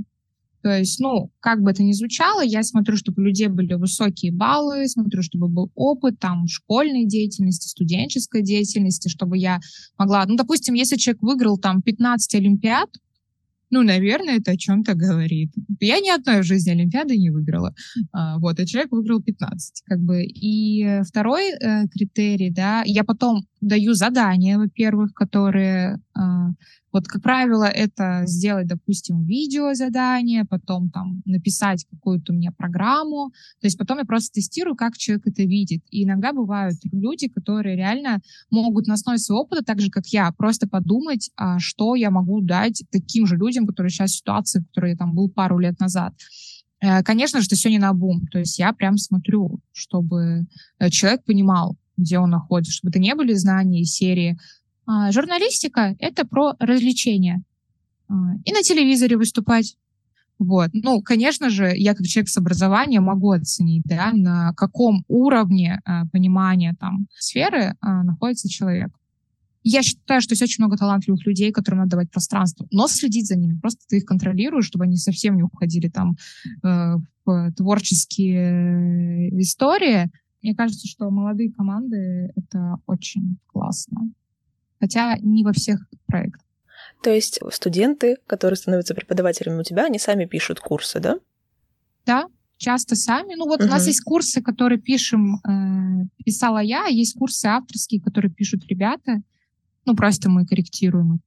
Speaker 3: То есть, ну, как бы это ни звучало, я смотрю, чтобы у людей были высокие баллы, смотрю, чтобы был опыт там школьной деятельности, студенческой деятельности, чтобы я могла... Ну, допустим, если человек выиграл там 15 олимпиад, ну, наверное, это о чем-то говорит. Я ни одной в жизни Олимпиады не выиграла. А, вот, а человек выиграл 15, как бы. И второй э, критерий, да, я потом даю задания, во-первых, которые э, вот, как правило, это сделать, допустим, видео задание, потом там написать какую-то мне программу. То есть потом я просто тестирую, как человек это видит. И иногда бывают люди, которые реально могут на основе своего опыта, так же, как я, просто подумать, а что я могу дать таким же людям, которые сейчас в ситуации, в которой я там был пару лет назад. Э, конечно же, это все не на бум. То есть я прям смотрю, чтобы э, человек понимал, где он находится, чтобы это не были знания из серии журналистика — это про развлечения. А, и на телевизоре выступать. Вот. Ну, конечно же, я как человек с образованием могу оценить, да, на каком уровне а, понимания там сферы а, находится человек. Я считаю, что есть очень много талантливых людей, которым надо давать пространство, но следить за ними. Просто ты их контролируешь, чтобы они совсем не уходили там э, в творческие э, истории. Мне кажется, что молодые команды — это очень классно хотя не во всех проектах.
Speaker 2: То есть студенты, которые становятся преподавателями у тебя, они сами пишут курсы, да?
Speaker 3: Да, часто сами. Ну вот uh-huh. у нас есть курсы, которые пишем, э, писала я, есть курсы авторские, которые пишут ребята. Ну просто мы корректируем их.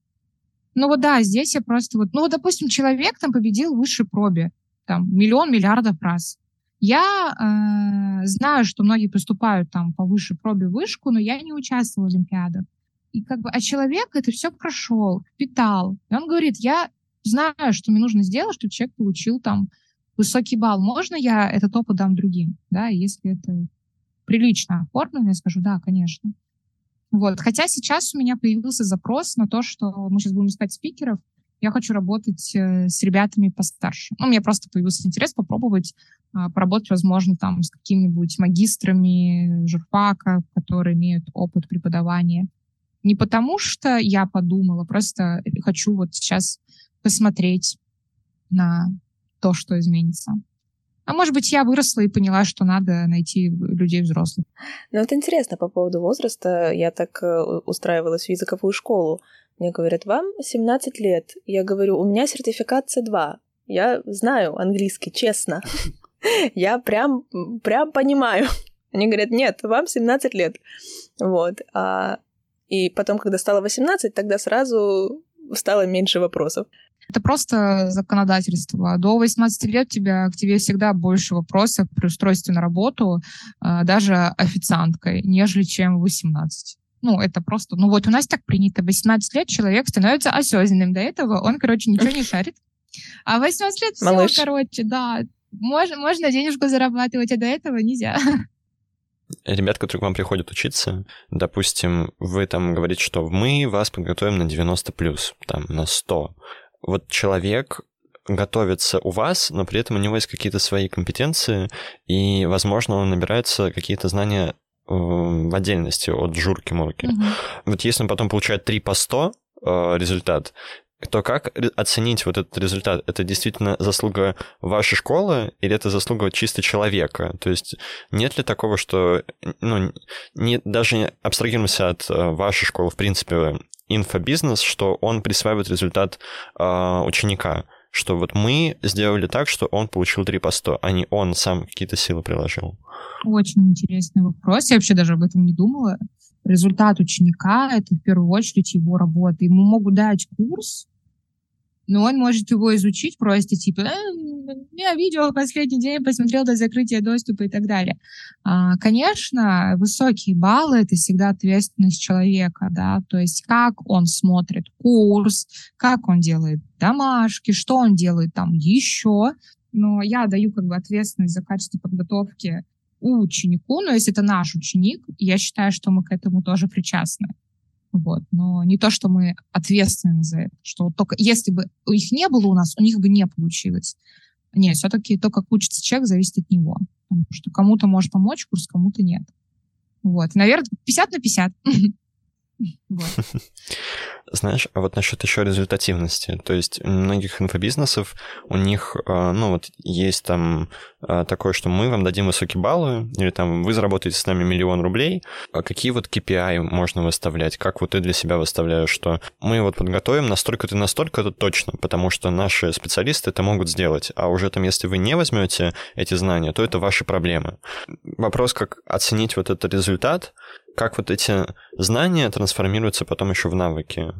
Speaker 3: Ну вот да, здесь я просто вот, ну вот, допустим, человек там победил в высшей пробе, там, миллион миллиардов раз. Я э, знаю, что многие поступают там по высшей пробе в вышку, но я не участвовала в Олимпиадах. И как бы, а человек это все прошел, впитал. И он говорит, я знаю, что мне нужно сделать, чтобы человек получил там высокий балл. Можно я этот опыт дам другим? Да, если это прилично оформлено, я скажу, да, конечно. Вот. Хотя сейчас у меня появился запрос на то, что мы сейчас будем искать спикеров. Я хочу работать э, с ребятами постарше. Ну, меня просто появился интерес попробовать э, поработать, возможно, там с какими-нибудь магистрами журфака, которые имеют опыт преподавания. Не потому что я подумала, просто хочу вот сейчас посмотреть на то, что изменится. А может быть, я выросла и поняла, что надо найти людей взрослых.
Speaker 2: Ну, это интересно по поводу возраста. Я так э, устраивалась в языковую школу. Мне говорят, вам 17 лет. Я говорю, у меня сертификат C2. Я знаю английский, честно. <laughs> Я прям, прям понимаю. Они говорят, нет, вам 17 лет. Вот. А, и потом, когда стало 18, тогда сразу стало меньше вопросов.
Speaker 3: Это просто законодательство. До 18 лет тебя, к тебе всегда больше вопросов при устройстве на работу, а, даже официанткой, нежели чем 18. Ну, это просто... Ну, вот у нас так принято. 18 лет человек становится осознанным. До этого он, короче, ничего не <laughs> шарит. А 18 лет все, короче, да. Можно, можно денежку зарабатывать, а до этого нельзя. <laughs>
Speaker 1: Ребят, которые к вам приходят учиться, допустим, вы там говорите, что мы вас подготовим на 90 плюс, там, на 100 вот человек готовится у вас, но при этом у него есть какие-то свои компетенции, и, возможно, он набирается какие-то знания э, в отдельности от журки-мурки. Угу. Вот если он потом получает 3 по 100 э, результат, то как оценить вот этот результат? Это действительно заслуга вашей школы или это заслуга чисто человека? То есть нет ли такого, что ну, не, даже абстрагируемся от э, вашей школы, в принципе, инфобизнес, что он присваивает результат э, ученика, что вот мы сделали так, что он получил 3 по 100, а не он сам какие-то силы приложил.
Speaker 3: Очень интересный вопрос. Я вообще даже об этом не думала. Результат ученика — это в первую очередь его работа. Ему могут дать курс, но он может его изучить просто, типа, э, я видео последний день посмотрел до закрытия доступа и так далее. А, конечно, высокие баллы — это всегда ответственность человека, да, то есть как он смотрит курс, как он делает домашки, что он делает там еще, но я даю как бы ответственность за качество подготовки ученику, но если это наш ученик, я считаю, что мы к этому тоже причастны. Вот. Но не то, что мы ответственны за это. Что только если бы их не было у нас, у них бы не получилось. Нет, все-таки то, как учится человек, зависит от него. Потому что кому-то может помочь курс, кому-то нет. Вот. Наверное, 50 на 50. <laughs> <laughs>
Speaker 1: Знаешь, а вот насчет еще результативности. То есть у многих инфобизнесов у них, а, ну вот есть там а, такое, что мы вам дадим высокие баллы, или там вы заработаете с нами миллион рублей. А какие вот KPI можно выставлять? Как вот ты для себя выставляешь, что мы вот подготовим настолько-то настолько это точно, потому что наши специалисты это могут сделать. А уже там, если вы не возьмете эти знания, то это ваши проблемы. Вопрос, как оценить вот этот результат, как вот эти знания трансформируются потом еще в навыки?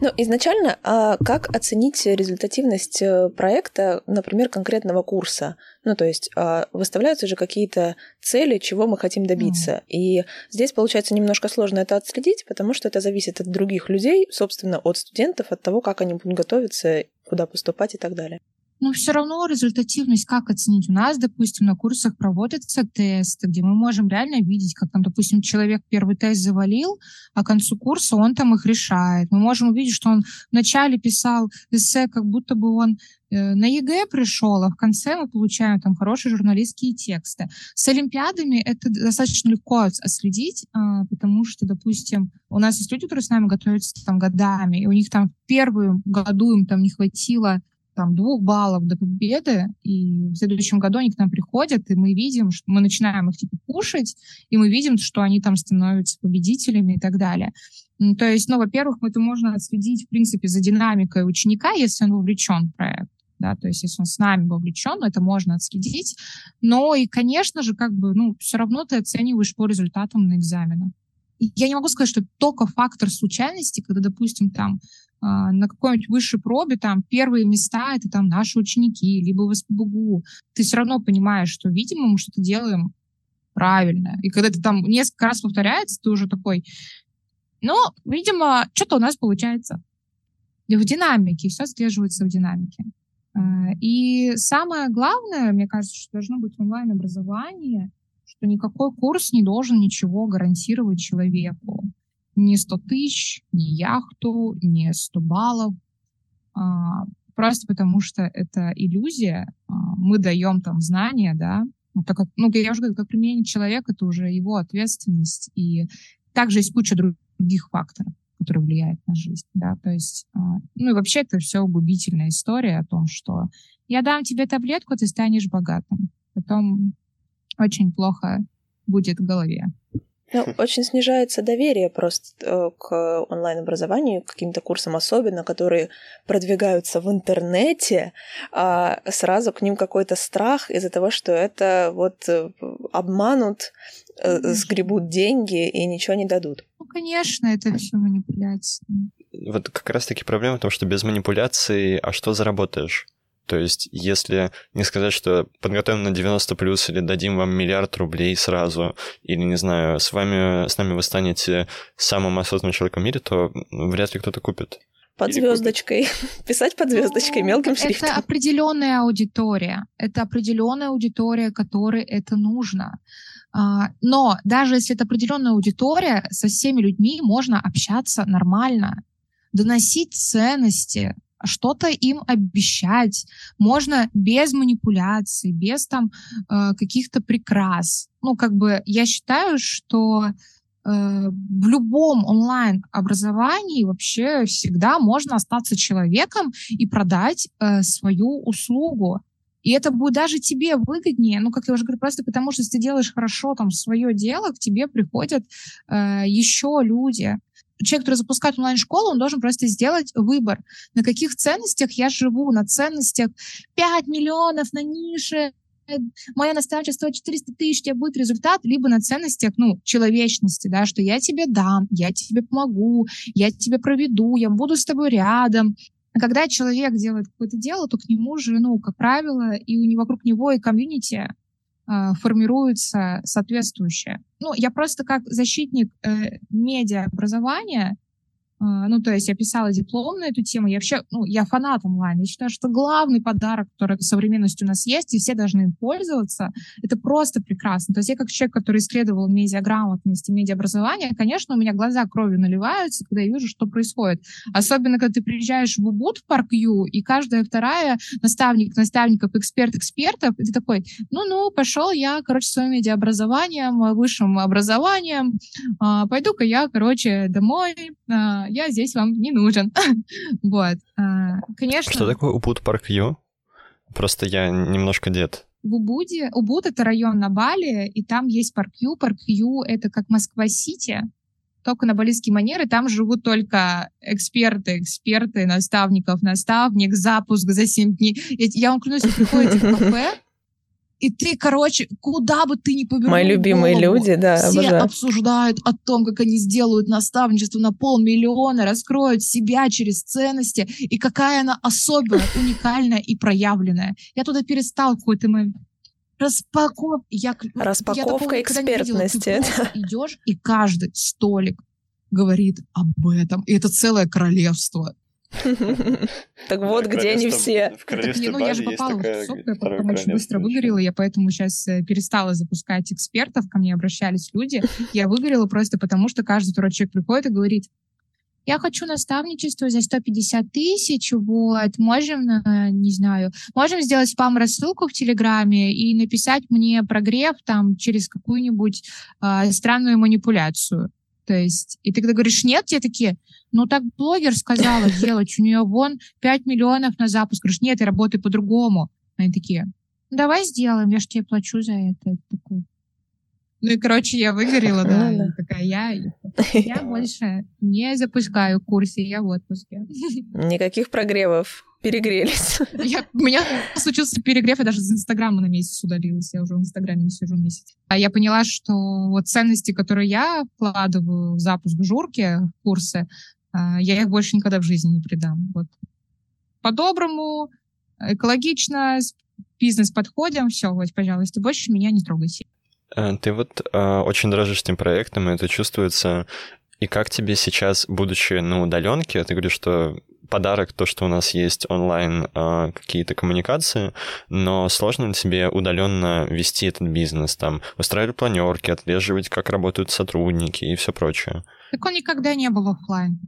Speaker 2: Ну, изначально, а как оценить результативность э, проекта, например, конкретного курса? Ну, то есть а, выставляются же какие-то цели, чего мы хотим добиться. Mm. И здесь получается немножко сложно это отследить, потому что это зависит от других людей, собственно, от студентов, от того, как они будут готовиться, куда поступать и так далее.
Speaker 3: Но все равно результативность как оценить? У нас, допустим, на курсах проводятся тесты, где мы можем реально видеть, как там, допустим, человек первый тест завалил, а к концу курса он там их решает. Мы можем увидеть, что он вначале писал эссе, как будто бы он э, на ЕГЭ пришел, а в конце мы получаем там хорошие журналистские тексты. С олимпиадами это достаточно легко отследить, а, потому что, допустим, у нас есть люди, которые с нами готовятся там годами, и у них там в первом году им там не хватило там, двух баллов до победы, и в следующем году они к нам приходят, и мы видим, что мы начинаем их типа кушать, и мы видим, что они там становятся победителями и так далее. То есть, ну, во-первых, это можно отследить, в принципе, за динамикой ученика, если он вовлечен в проект. да, то есть если он с нами вовлечен, это можно отследить, но и, конечно же, как бы, ну, все равно ты оцениваешь по результатам на экзаменах. Я не могу сказать, что только фактор случайности, когда, допустим, там на какой-нибудь высшей пробе там первые места это там наши ученики, либо в СПБГУ, ты все равно понимаешь, что, видимо, мы что-то делаем правильно. И когда это там несколько раз повторяется, ты уже такой, ну, видимо, что-то у нас получается. И в динамике, все отслеживается в динамике. А, и самое главное, мне кажется, что должно быть онлайн-образование, что никакой курс не должен ничего гарантировать человеку. Ни 100 тысяч, ни яхту, ни 100 баллов. А, просто потому что это иллюзия. А, мы даем там знания, да, так как, ну, я уже говорю, как применение человека, это уже его ответственность. И также есть куча других факторов, которые влияют на жизнь, да, то есть, а, ну, и вообще это все губительная история о том, что я дам тебе таблетку, ты станешь богатым. Потом очень плохо будет в голове.
Speaker 2: Ну, очень снижается доверие просто э, к онлайн-образованию, к каким-то курсам особенно, которые продвигаются в интернете, а сразу к ним какой-то страх из-за того, что это вот э, обманут, э, сгребут деньги и ничего не дадут.
Speaker 3: Ну, конечно, это все манипуляции.
Speaker 1: Вот как раз-таки проблема в том, что без манипуляций, а что заработаешь? То есть, если не сказать, что подготовим на 90 плюс или дадим вам миллиард рублей сразу, или, не знаю, с вами, с нами вы станете самым осознанным человеком в мире, то вряд ли кто-то купит.
Speaker 2: Под звездочкой. <laughs> Писать под звездочкой ну, мелким шрифтом.
Speaker 3: Это определенная аудитория. Это определенная аудитория, которой это нужно. А, но даже если это определенная аудитория, со всеми людьми можно общаться нормально, доносить ценности, что-то им обещать. Можно без манипуляций, без там э, каких-то прикрас. Ну, как бы я считаю, что э, в любом онлайн-образовании вообще всегда можно остаться человеком и продать э, свою услугу. И это будет даже тебе выгоднее, ну, как я уже говорю, просто потому что если ты делаешь хорошо там свое дело, к тебе приходят э, еще люди человек, который запускает онлайн-школу, он должен просто сделать выбор, на каких ценностях я живу, на ценностях 5 миллионов на нише, моя наставничество 400 тысяч, у тебя будет результат, либо на ценностях, ну, человечности, да, что я тебе дам, я тебе помогу, я тебе проведу, я буду с тобой рядом. А когда человек делает какое-то дело, то к нему же, ну, как правило, и у него вокруг него и комьюнити формируется соответствующее. Ну, я просто как защитник э, медиаобразования а, ну, то есть я писала диплом на эту тему. Я вообще, ну, я фанат онлайн. Я считаю, что главный подарок, который современности у нас есть, и все должны им пользоваться, это просто прекрасно. То есть я как человек, который исследовал медиаграмотность и медиаобразование, конечно, у меня глаза кровью наливаются, когда я вижу, что происходит. Особенно, когда ты приезжаешь в Убуд, в Парк Ю, и каждая вторая наставник наставников, эксперт экспертов, и ты такой, ну-ну, пошел я, короче, своим медиаобразованием, высшим образованием, а, пойду-ка я, короче, домой, а, я здесь вам не нужен. <laughs> вот. А, конечно.
Speaker 1: Что такое Убуд Парк Ю? Просто я немножко дед.
Speaker 3: В Убуде, Убуд — это район на Бали, и там есть Парк Ю. Парк Ю — это как Москва-Сити, только на балийские манеры. Там живут только эксперты, эксперты, наставников, наставник, запуск за 7 дней. Я вам клянусь, вы приходите в кафе, и ты, короче, куда бы ты ни повернул
Speaker 2: Мои любимые
Speaker 3: голову,
Speaker 2: люди, да,
Speaker 3: все
Speaker 2: обожаю.
Speaker 3: обсуждают о том, как они сделают наставничество на полмиллиона, раскроют себя через ценности, и какая она особая, <laughs> уникальная и проявленная. Я туда перестал какой-то момент. Распаков... Я,
Speaker 2: Распаковка
Speaker 3: я
Speaker 2: экспертности.
Speaker 3: Ты идешь, и каждый столик говорит об этом. И это целое королевство. <laughs>
Speaker 2: Так вот, где они все.
Speaker 3: Ну, я же попала в тусовку, я потом очень быстро выгорела, я поэтому сейчас э, перестала запускать экспертов, ко мне обращались люди. <laughs> Я выгорела просто потому, что каждый второй человек приходит и говорит, я хочу наставничество за 150 тысяч, вот, можем, э, не знаю, можем сделать спам-рассылку в Телеграме и написать мне прогрев там через какую-нибудь э, странную манипуляцию. То есть, и ты когда говоришь нет, те такие, ну так блогер сказала <laughs> делать, у нее вон 5 миллионов на запуск. Говоришь, нет, я работаю по-другому. Они такие, давай сделаем, я же тебе плачу за это. такой, Ну и, короче, я выгорела, да, и такая, я, я <laughs> больше не запускаю курсы, я в отпуске.
Speaker 2: Никаких прогревов перегрелись. <laughs>
Speaker 3: Я, у меня случился перегрев, я даже из Инстаграма на месяц удалилась, я уже в Инстаграме не сижу месяц. А я поняла, что вот ценности, которые я вкладываю в запуск журки, в курсы, а, я их больше никогда в жизни не придам. Вот. По-доброму, экологично, бизнес подходим, все, вот, пожалуйста, больше меня не трогайте.
Speaker 1: Э, ты вот э, очень дорожишь этим проектом, и это чувствуется. И как тебе сейчас, будучи на удаленке, ты говоришь, что подарок то, что у нас есть онлайн э, какие-то коммуникации, но сложно ли тебе удаленно вести этот бизнес, там, устраивать планерки, отслеживать, как работают сотрудники и все прочее?
Speaker 3: Так он никогда не был офлайн.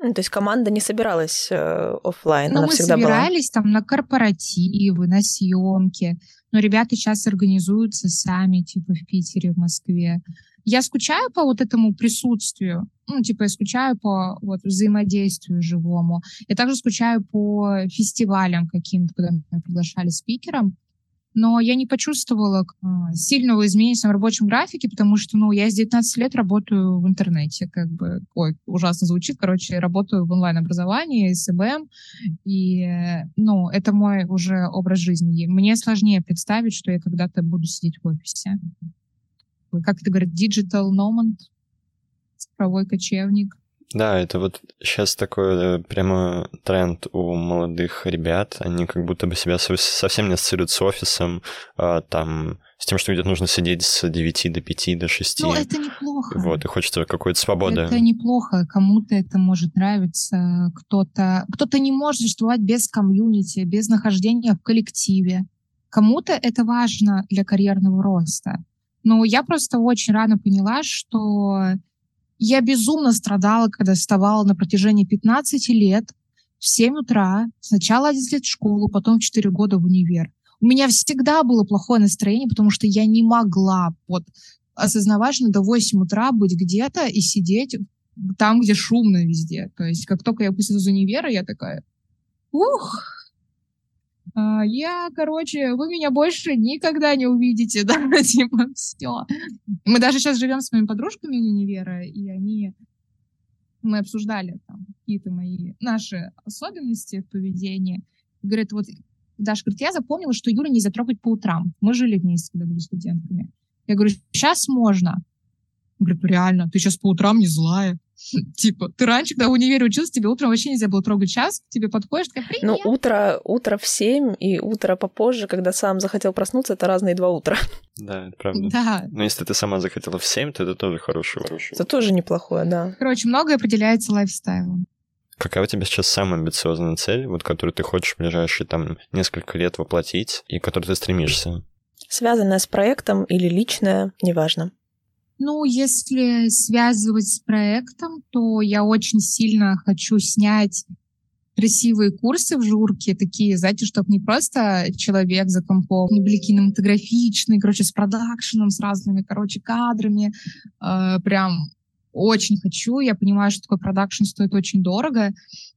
Speaker 2: Ну, то есть команда не собиралась э, офлайн,
Speaker 3: ну,
Speaker 2: она
Speaker 3: мы
Speaker 2: всегда
Speaker 3: собирались
Speaker 2: была.
Speaker 3: там на корпоративы, на съемки, но ребята сейчас организуются сами, типа в Питере, в Москве. Я скучаю по вот этому присутствию, ну, типа, я скучаю по вот взаимодействию живому. Я также скучаю по фестивалям каким-то, когда меня приглашали спикером но я не почувствовала а, сильного изменения в рабочем графике, потому что, ну, я с 19 лет работаю в интернете, как бы, ой, ужасно звучит, короче, работаю в онлайн-образовании, SMM, и, ну, это мой уже образ жизни. Мне сложнее представить, что я когда-то буду сидеть в офисе. Как это говорят, digital nomad, цифровой кочевник.
Speaker 1: Да, это вот сейчас такой э, прямо тренд у молодых ребят. Они как будто бы себя совсем не ассоциируют с офисом, а, там, с тем, что где-то нужно сидеть с 9 до 5, до 6.
Speaker 3: Ну, это неплохо.
Speaker 1: Вот, и хочется какой-то свободы.
Speaker 3: Это неплохо. Кому-то это может нравиться, кто-то... Кто-то не может существовать без комьюнити, без нахождения в коллективе. Кому-то это важно для карьерного роста. Но я просто очень рано поняла, что я безумно страдала, когда вставала на протяжении 15 лет в 7 утра, сначала 11 лет в школу, потом 4 года в универ. У меня всегда было плохое настроение, потому что я не могла вот осознавать, что до 8 утра быть где-то и сидеть там, где шумно везде. То есть как только я выпустилась из универа, я такая, ух, я, короче, вы меня больше никогда не увидите, <laughs> да, <laughs> типа, все. Мы даже сейчас живем с моими подружками из универа, и они, мы обсуждали там какие-то мои, наши особенности в поведении. Говорит, вот, Даша говорит, я запомнила, что Юлю нельзя трогать по утрам. Мы жили вместе, когда были студентками. Я говорю, сейчас можно. Говорит, «Ну, реально, ты сейчас по утрам не злая. <laughs> Типа, ты раньше, когда в универе учился, тебе утром вообще нельзя было трогать час, к тебе подходишь, такая, привет.
Speaker 2: Ну, утро, утро в семь и утро попозже, когда сам захотел проснуться, это разные два утра. <laughs>
Speaker 1: Да, это правда.
Speaker 3: Да.
Speaker 1: Но если ты сама захотела в семь, то это тоже хороший хороший.
Speaker 2: Это тоже неплохое, да.
Speaker 3: Короче, многое определяется лайфстайлом.
Speaker 1: Какая у тебя сейчас самая амбициозная цель, вот которую ты хочешь в ближайшие там несколько лет воплотить и к которой ты стремишься?
Speaker 2: Связанная с проектом или личная, неважно.
Speaker 3: Ну, если связывать с проектом, то я очень сильно хочу снять красивые курсы в журке, такие, знаете, чтобы не просто человек за компом, не были кинематографичные, короче, с продакшеном, с разными, короче, кадрами. Э, прям очень хочу. Я понимаю, что такой продакшн стоит очень дорого,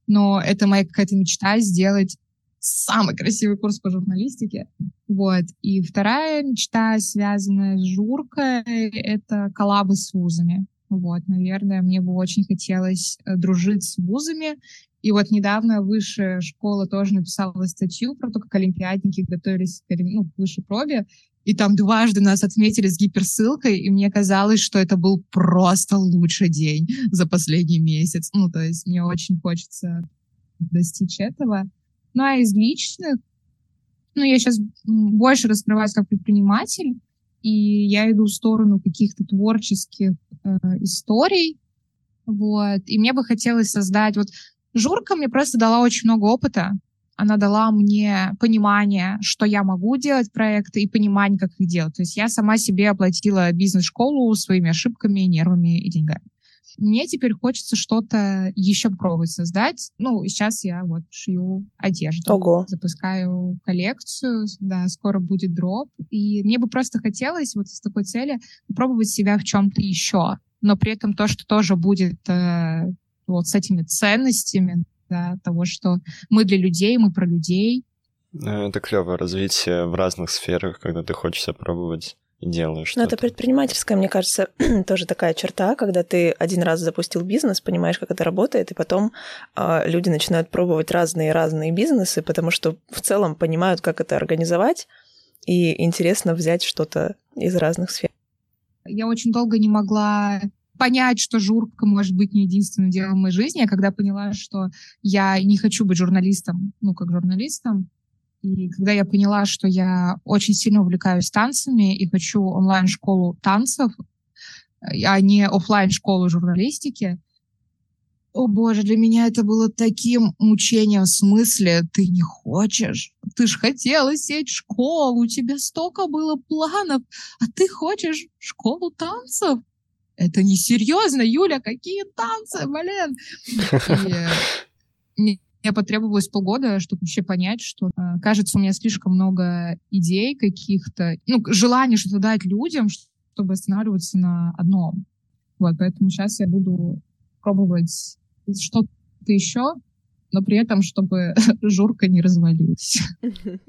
Speaker 3: но это моя какая-то мечта сделать самый красивый курс по журналистике. Вот. И вторая мечта, связанная с журкой, это коллабы с вузами. Вот, наверное, мне бы очень хотелось э, дружить с вузами. И вот недавно высшая школа тоже написала статью про то, как олимпиадники готовились ну, к высшей пробе. И там дважды нас отметили с гиперссылкой, и мне казалось, что это был просто лучший день за последний месяц. Ну, то есть мне очень хочется достичь этого. Ну, а из личных, ну, я сейчас больше раскрываюсь как предприниматель, и я иду в сторону каких-то творческих э, историй, вот, и мне бы хотелось создать, вот, Журка мне просто дала очень много опыта, она дала мне понимание, что я могу делать проекты и понимание, как их делать. То есть я сама себе оплатила бизнес-школу своими ошибками, нервами и деньгами. Мне теперь хочется что-то еще пробовать создать. Ну, сейчас я вот шью одежду.
Speaker 2: Ого.
Speaker 3: Запускаю коллекцию, да, скоро будет дроп. И мне бы просто хотелось вот с такой цели попробовать себя в чем-то еще. Но при этом то, что тоже будет э, вот с этими ценностями, да, того, что мы для людей, мы про людей.
Speaker 1: Э, это клево развитие в разных сферах, когда ты хочешь пробовать делаю что-то.
Speaker 2: Но это предпринимательская, мне кажется, <clears throat> тоже такая черта, когда ты один раз запустил бизнес, понимаешь, как это работает, и потом э, люди начинают пробовать разные-разные бизнесы, потому что в целом понимают, как это организовать, и интересно взять что-то из разных сфер.
Speaker 3: Я очень долго не могла понять, что журка может быть не единственным делом в моей жизни, а когда поняла, что я не хочу быть журналистом, ну, как журналистом, и когда я поняла, что я очень сильно увлекаюсь танцами и хочу онлайн-школу танцев, а не офлайн школу журналистики, о боже, для меня это было таким мучением в смысле, ты не хочешь, ты ж хотела сеть школу, у тебя столько было планов, а ты хочешь школу танцев? Это несерьезно, Юля, какие танцы, блин! <laughs> И, мне потребовалось полгода, чтобы вообще понять, что, э, кажется, у меня слишком много идей каких-то, ну, желание что-то дать людям, чтобы останавливаться на одном. Вот, поэтому сейчас я буду пробовать что-то еще, но при этом, чтобы <laughs> журка не развалилась. <laughs>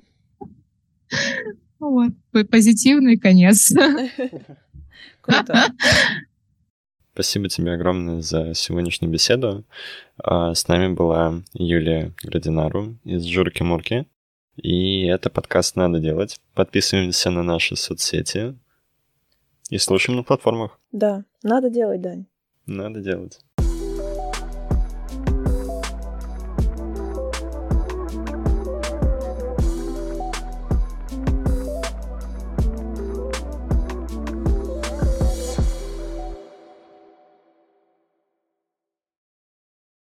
Speaker 3: Вот, позитивный конец. <laughs>
Speaker 2: Круто.
Speaker 1: Спасибо тебе огромное за сегодняшнюю беседу. А, с нами была Юлия Градинару из Журки-Мурки. И это подкаст «Надо делать». Подписываемся на наши соцсети и слушаем на платформах.
Speaker 2: Да, надо делать, Дань.
Speaker 1: Надо делать.